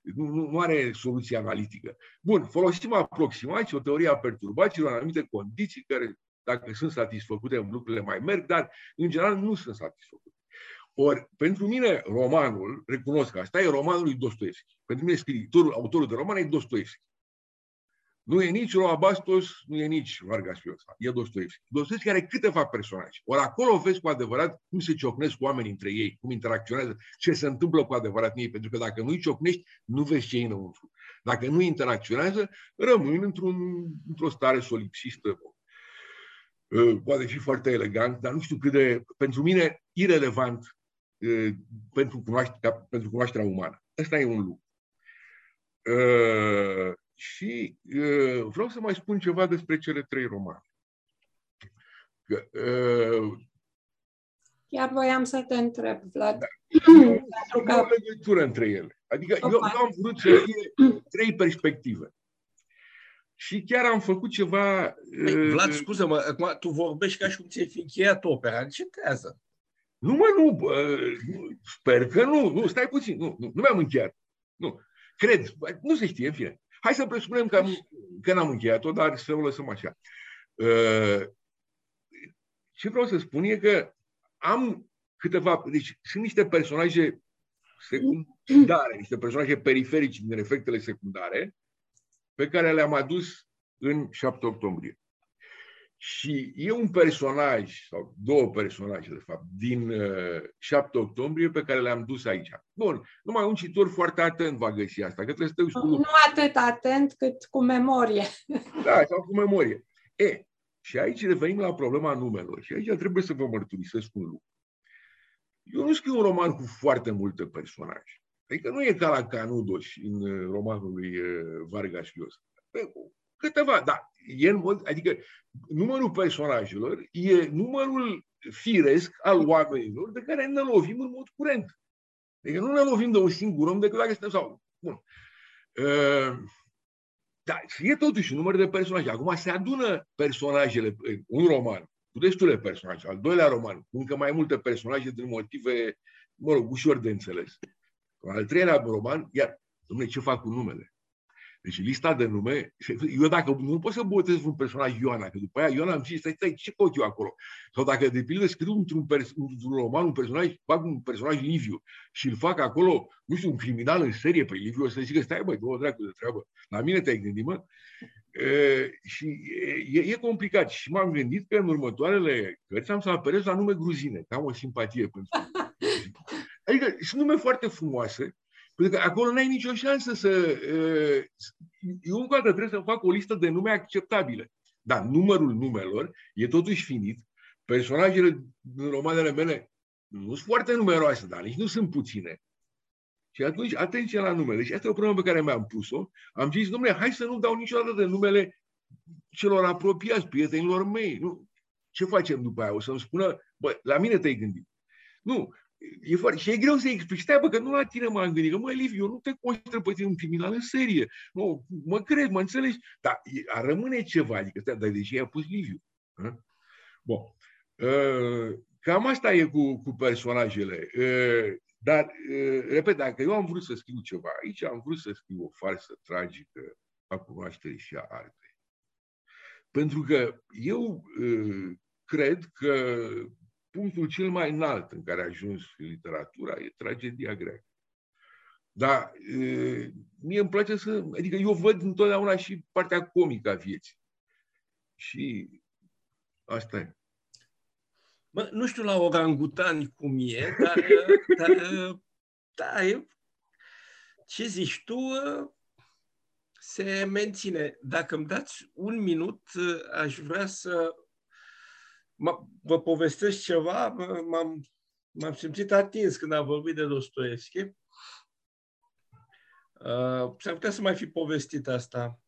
Nu, nu are soluție analitică. Bun, folosim aproximații, o teorie a perturbațiilor în anumite condiții care dacă sunt satisfăcute, lucrurile mai merg, dar în general nu sunt satisfăcute. Ori, pentru mine, romanul, recunosc că asta e romanul lui Dostoevski. Pentru mine, scriitorul, autorul de roman e Dostoevski. Nu e nici Roa Bastos, nu e nici Vargas Llosa, e Dostoevski. Dostoevski are câteva personaje. Ori acolo vezi cu adevărat cum se ciocnesc cu oamenii între ei, cum interacționează, ce se întâmplă cu adevărat în ei. Pentru că dacă nu-i ciocnești, nu vezi ce e înăuntru. Dacă nu interacționează, rămâi într-un, într-o stare solipsistă Uh, poate fi foarte elegant, dar nu știu cât de, pentru mine, irelevant uh, pentru, cunoașterea, pentru cunoașterea umană. Asta e un lucru. Uh, și vreau să mai spun ceva despre cele trei romane. Că, Chiar voiam să te întreb, Vlad. Da. Pentru că... o legătură între ele. Adică eu, eu am vrut să fie trei perspective. Și chiar am făcut ceva... Păi, Vlad, scuză-mă, acum tu vorbești ca și cum ți-ai fi încheiat opera. Încetează. Nu, mă, nu, sper că nu, nu, stai puțin, nu, nu, nu mi-am încheiat. Nu, cred, nu se știe, în fine. Hai să presupunem că, am, că n-am încheiat-o, dar să o lăsăm așa. Uh, ce vreau să spun e că am câteva, deci sunt niște personaje secundare, niște personaje periferici din efectele secundare, pe care le-am adus în 7 octombrie. Și e un personaj, sau două personaje, de fapt, din uh, 7 octombrie pe care le-am dus aici. Bun, numai un citor foarte atent va găsi asta, că trebuie să te Nu atât atent cât cu memorie. Da, sau cu memorie. E, și aici revenim la problema numelor. Și aici trebuie să vă mărturisesc un lucru. Eu nu scriu un roman cu foarte multe personaje. Adică nu e ca la Canudos în uh, romanul lui uh, Vargas Llosa. Câteva, da. E în mod, adică numărul personajelor e numărul firesc al oamenilor de care ne lovim în mod curent. Adică nu ne lovim de un singur om decât dacă suntem sau... Bun. Uh, da, e totuși un număr de personaje. Acum se adună personajele, un roman, cu destule personaje. Al doilea roman, cu încă mai multe personaje din motive, mă rog, ușor de înțeles. Al treilea roman, iar, domnule, ce fac cu numele? Deci lista de nume, eu dacă nu pot să botez un personaj Ioana, că după aia Ioana îmi zice, stai, stai, ce pot eu acolo? Sau dacă de pildă scriu într-un, pers- într-un roman un personaj, fac un personaj Liviu și îl fac acolo, nu știu, un criminal în serie, pe Liviu o să zică, stai băi, două dracu de treabă, la mine te-ai gândit, mă? E, și e, e complicat și m-am gândit că în următoarele cărți am să apelez la nume gruzine, că am o simpatie pentru Adică sunt nume foarte frumoase, pentru că acolo n-ai nicio șansă să... Eu încă o dată trebuie să fac o listă de nume acceptabile. Dar numărul numelor e totuși finit. Personajele din romanele mele nu sunt foarte numeroase, dar nici nu sunt puține. Și atunci, atenție la numele. Și asta e o problemă pe care mi-am pus-o. Am zis, domnule, hai să nu dau niciodată de numele celor apropiați, prietenilor mei. Nu. Ce facem după aia? O să-mi spună, bă, la mine te-ai gândit. Nu, E foarte, și e greu să explici. Stai, bă, că nu la tine m-am gândit. Că, mă, Liv, eu nu te consider pe tine un criminal în serie. Nu, mă cred, mă înțelegi. Dar a rămâne ceva. Adică, stai, dar de ce i-a pus Liviu? Ha? Bun. Uh, cam asta e cu, cu personajele. Uh, dar, uh, repet, dacă eu am vrut să scriu ceva aici, am vrut să scriu o farsă tragică a cunoașterii și a artei. Pentru că eu uh, cred că punctul cel mai înalt în care a ajuns literatura e tragedia greacă. Dar e, mie îmi place să... Adică eu văd întotdeauna și partea comică a vieții. Și asta e. Bă, nu știu la orangutani cum e, dar, dar da, e, ce zici tu, se menține. Dacă îmi dați un minut, aș vrea să vă povestesc ceva, m-am, m-am simțit atins când am vorbit de Dostoevski. Uh, s-ar putea să mai fi povestit asta.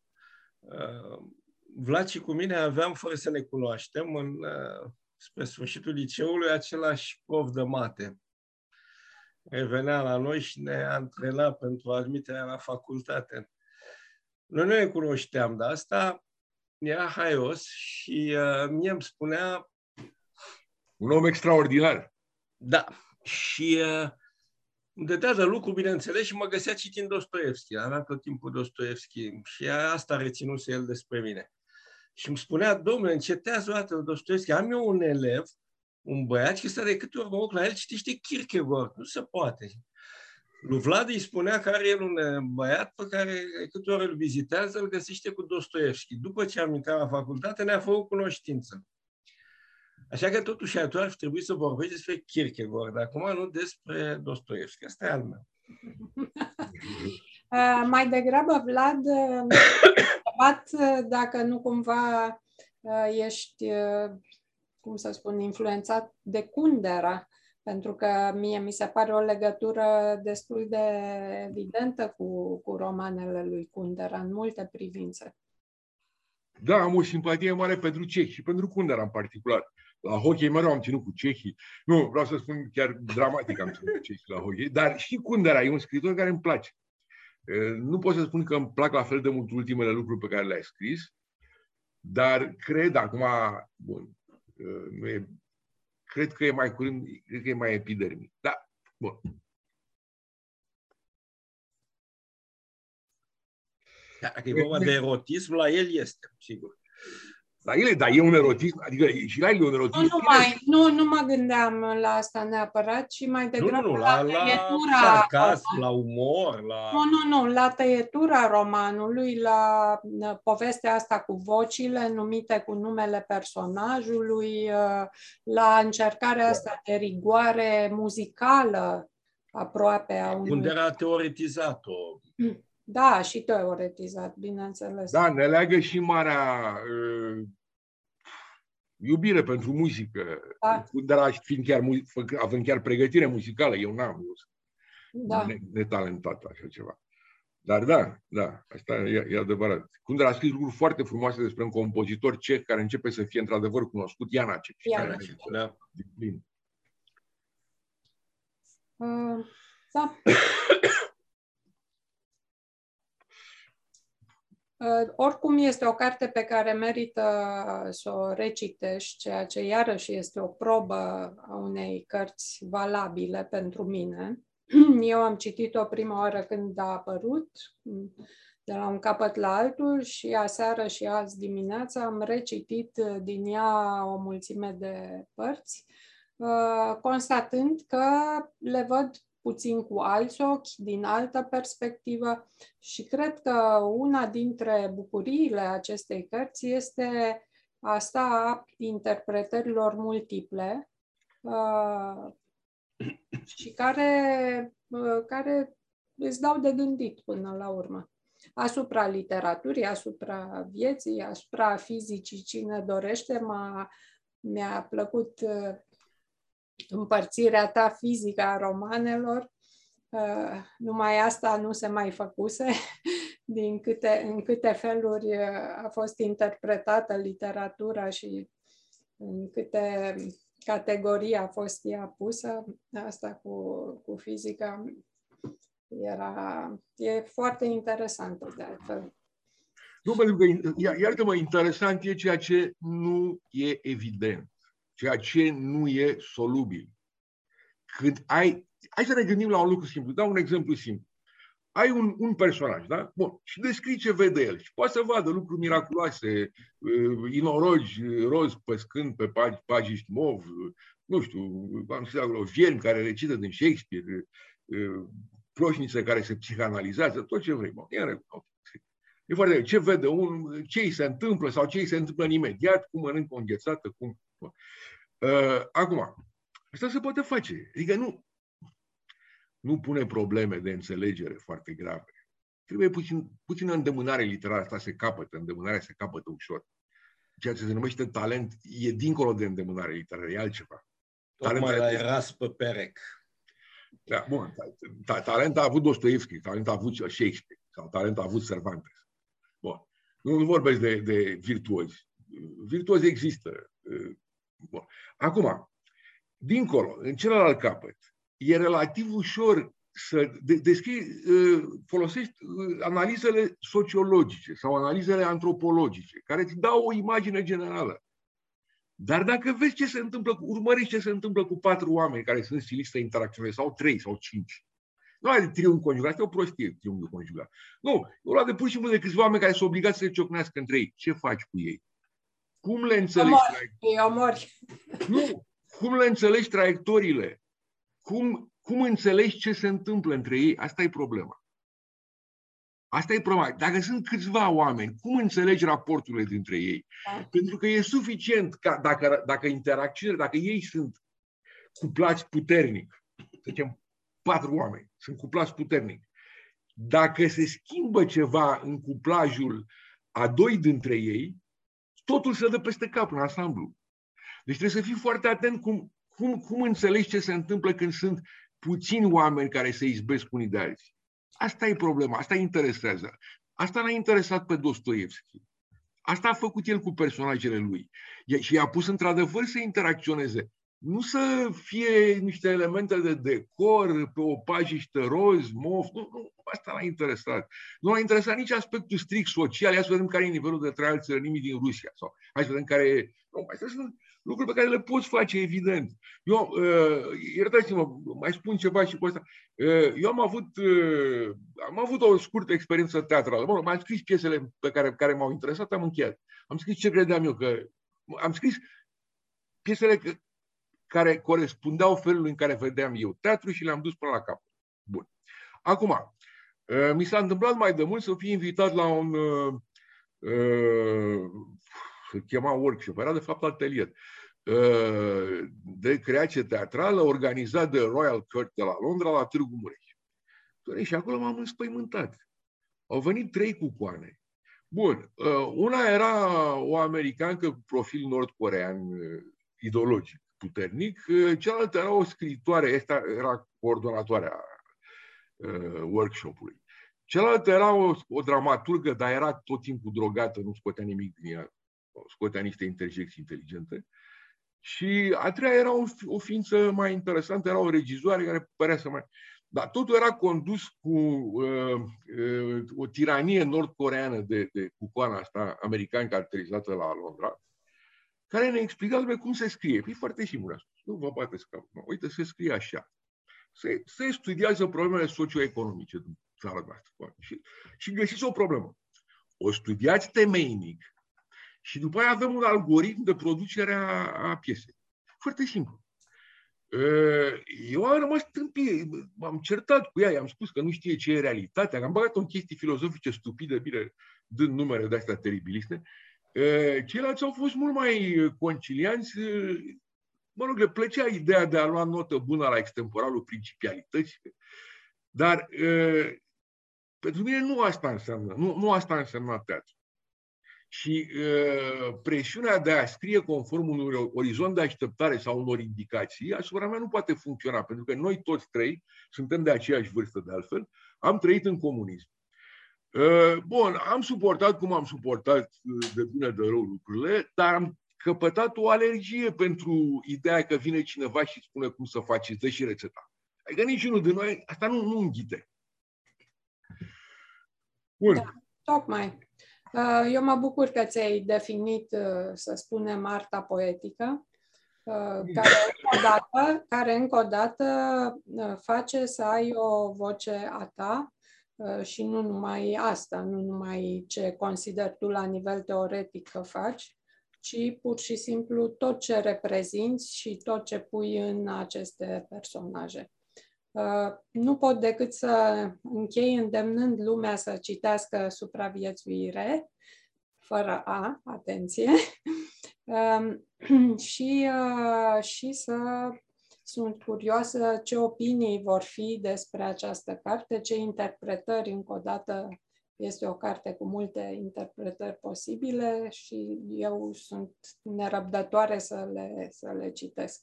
Uh, Vlad și cu mine aveam, fără să ne cunoaștem, în, uh, spre sfârșitul liceului, același prof de mate. Revenea la noi și ne antrena pentru admiterea la facultate. Noi nu ne cunoșteam de asta, era haios și uh, mie îmi spunea un om extraordinar. Da. Și uh, îmi dădea de lucru, bineînțeles, și mă găsea citind Dostoevski. Avea tot timpul Dostoevski și asta reținuse el despre mine. Și îmi spunea, domnule, încetează o dată Dostoevski. Am eu un elev, un băiat, și ăsta de câte ori mă la el, citește Kierkegaard. Nu se poate. Lui Vlad îi spunea că are el un uh, băiat pe care câte ori îl vizitează, îl găsește cu Dostoevski. După ce am intrat la facultate, ne-a făcut cunoștință. Așa că totuși atunci ar trebui să vorbești despre Kierkegaard, dar acum nu despre Dostoevski. Asta e al meu. Uh, mai degrabă, Vlad, întrebat uh, dacă nu cumva uh, ești, uh, cum să spun, influențat de Kundera, pentru că mie mi se pare o legătură destul de evidentă cu, cu romanele lui Kundera în multe privințe. Da, am o simpatie mare pentru cehi și pentru Kundera în particular. La hockey mereu am ținut cu cehii. Nu, vreau să spun chiar dramatic am ținut cu cehii la hockey, dar și Kundera e un scriitor care îmi place. Nu pot să spun că îmi plac la fel de mult ultimele lucruri pe care le-ai scris, dar cred acum, bun, nu e, cred că e mai curând, cred că e mai epidermic. Da, bun. Dacă e vorba de erotism, la el este, sigur. La ele, dar e un erotism, adică și la el e un erotism. Nu, nu, mai, nu, nu mă gândeam la asta neapărat, ci mai degrabă nu, nu, la, la, la tăietura. sarcasm, la umor, la... Nu, nu, nu, la tăietura romanului, la uh, povestea asta cu vocile numite cu numele personajului, uh, la încercarea asta de rigoare muzicală aproape a unui... Unde era teoretizat-o. Da, și teoretizat, bineînțeles. Da, ne leagă și marea uh, iubire pentru muzică. Da. Dar fiind chiar, mu- fă- având chiar pregătire muzicală, eu n-am, eu sunt Da. ne- netalentat așa ceva. Dar da, da, asta e, e adevărat. Kundera a scris lucruri foarte frumoase despre un compozitor ceh care începe să fie într-adevăr cunoscut, Janacek. Janacek, Da. Din plin. Uh, Da. Oricum este o carte pe care merită să o recitești, ceea ce iarăși este o probă a unei cărți valabile pentru mine. Eu am citit-o prima oară când a apărut, de la un capăt la altul și aseară și azi dimineața am recitit din ea o mulțime de părți, uh, constatând că le văd puțin cu alți ochi, din altă perspectivă și cred că una dintre bucuriile acestei cărți este asta a interpretărilor multiple uh, și care, uh, care îți dau de gândit până la urmă asupra literaturii, asupra vieții, asupra fizicii, cine dorește. M-a, mi-a plăcut uh, împărțirea ta fizică a romanelor. Uh, numai asta nu se mai făcuse, din câte, în câte feluri uh, a fost interpretată literatura și în câte categorii a fost ea pusă. Asta cu, cu fizica era, e foarte interesantă de altfel. Nu, pentru că, ia- iartă-mă, interesant e ceea ce nu e evident, ceea ce nu e solubil. Când ai, hai să ne gândim la un lucru simplu, dau un exemplu simplu. Ai un, un personaj, da? Bun. Și descrii ce vede el. Și poate să vadă lucruri miraculoase, uh, inorogi, uh, roz păscând pe pagi, pagini mov, uh, nu știu, am zis acolo, viermi care recită din Shakespeare, uh, ploșnițe care se psihanalizează, tot ce vrei. Bun, e în regulă. E foarte ce vede un, ce îi se întâmplă sau ce îi se întâmplă în imediat, cum mănâncă o înghețată, cum... Bun. Uh, acum, asta se poate face. Adică nu, nu pune probleme de înțelegere foarte grave. Trebuie puțin, puțină îndemânare literară, asta se capătă, îndemânarea se capătă ușor. Ceea ce se numește talent e dincolo de îndemânare literară, e altceva. Tocmai Talentul la este- eras pe perec. Da, bun, ta- ta- talent a avut Dostoevski, talent a avut Shakespeare, sau talent a avut Cervantes. Bun. Nu, nu vorbesc de, de virtuozi. Virtuozi există. Bun. Acum, dincolo, în celălalt capăt, e relativ ușor să de- descrii, uh, folosești uh, analizele sociologice sau analizele antropologice, care îți dau o imagine generală. Dar dacă vezi ce se întâmplă, cu, urmărești ce se întâmplă cu patru oameni care sunt stiliți să interacționeze, sau trei, sau cinci. Nu ai de triunghi conjugat, asta e o prostie, triunghi conjugat. Nu, nu la de pur și simplu de câțiva oameni care sunt obligați să se ciocnească între ei. Ce faci cu ei? Cum le înțelegi? Omori. Îi omori. Nu, cum le înțelegi traiectoriile? Cum, cum înțelegi ce se întâmplă între ei? Asta e problema. Asta e problema. Dacă sunt câțiva oameni, cum înțelegi raporturile dintre ei? Da. Pentru că e suficient ca dacă, dacă interacțiunile, dacă ei sunt cuplați puternic, să zicem patru oameni, sunt cuplați puternic, dacă se schimbă ceva în cuplajul a doi dintre ei, totul se dă peste cap în ansamblu. Deci trebuie să fii foarte atent cum, cum, cum înțelegi ce se întâmplă când sunt puțini oameni care se izbesc unii de alții. Asta e problema, asta interesează. Asta l-a interesat pe Dostoevski. Asta a făcut el cu personajele lui. E- Și i-a pus într-adevăr să interacționeze. Nu să fie niște elemente de decor pe o pajiște roz, mof, nu, nu, asta l-a interesat. Nu l-a interesat nici aspectul strict social, hai să vedem care e nivelul de trai al țărănimii din Rusia, sau hai să vedem care e... Nu, astea sunt lucruri pe care le poți face, evident. Eu, uh, iertați-mă, mai spun ceva și cu asta. Uh, eu am avut, uh, am avut o scurtă experiență teatrală. Bun, m-am scris piesele pe care, care m-au interesat, am încheiat. Am scris ce credeam eu că... Am scris piesele care corespundeau felului în care vedeam eu teatru și le-am dus până la cap. Bun. Acum, uh, mi s-a întâmplat mai de mult să fiu invitat la un uh, uh, se chema workshop, era de fapt atelier de creație teatrală organizat de Royal Court de la Londra la Târgu Mureș. Și acolo m-am înspăimântat. Au venit trei cucoane. Bun, una era o americancă cu profil nord-corean ideologic puternic, cealaltă era o scriitoare, asta era coordonatoarea uh, workshop-ului. Cealaltă era o, o dramaturgă, dar era tot timpul drogată, nu scotea nimic din ea, scotea niște interjecții inteligente. Și a treia era o, o ființă mai interesantă, era o regizoare care părea să mai... Dar totul era condus cu uh, uh, o tiranie nord-coreană de, de cucoana asta, american caracterizată la Londra, care ne explica despre cum se scrie. E foarte simplu. Nu vă poate scapa. Uite, se scrie așa. Se, se studiază problemele socioeconomice din țara noastră. Și, și găsiți o problemă. O studiați temeinic și după aia avem un algoritm de producere a, a piesei. Foarte simplu. Eu am rămas tâmpie, m-am certat cu ea, i-am spus că nu știe ce e realitatea, am băgat în chestii filozofice stupide, bine, dând numere de astea teribiliste, Ceilalți au fost mult mai concilianți. Mă rog, le plăcea ideea de a lua notă bună la extemporalul principialității, dar pentru mine nu asta înseamnă, nu, nu asta înseamnă teatru. Și uh, presiunea de a scrie conform unui orizont de așteptare sau unor indicații asupra mea nu poate funcționa, pentru că noi toți trei suntem de aceeași vârstă de altfel, am trăit în comunism. Uh, bun, am suportat cum am suportat uh, de bine de rău lucrurile, dar am căpătat o alergie pentru ideea că vine cineva și spune cum să faci, dă și rețeta. Adică niciunul de noi, asta nu, nu înghite. Bun. Da, tocmai. Uh, eu mă bucur că ți-ai definit, să spunem, arta poetică, care încă o dată, care încă o dată face să ai o voce a ta Uh, și nu numai asta, nu numai ce consideri tu la nivel teoretic că faci, ci pur și simplu tot ce reprezinți și tot ce pui în aceste personaje. Uh, nu pot decât să închei îndemnând lumea să citească Supraviețuire, fără A, atenție, um, și, uh, și să sunt curioasă ce opinii vor fi despre această carte, ce interpretări, încă o dată, este o carte cu multe interpretări posibile și eu sunt nerăbdătoare să le, să le citesc.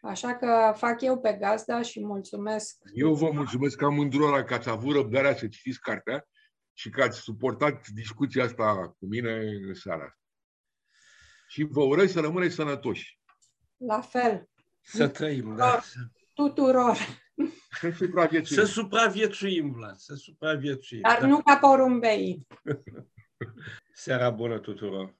Așa că fac eu pe gazda și mulțumesc. Eu vă mulțumesc amândurora că ați avut răbdarea să citiți cartea și că ați suportat discuția asta cu mine în seara asta. Și vă urez să rămâneți sănătoși. La fel. Să trăim, da. Tuturor. Să supraviețuim. Să supraviețuim, Vlad, să supraviețuim. Dar nu ca porumbei. Seara bună tuturor.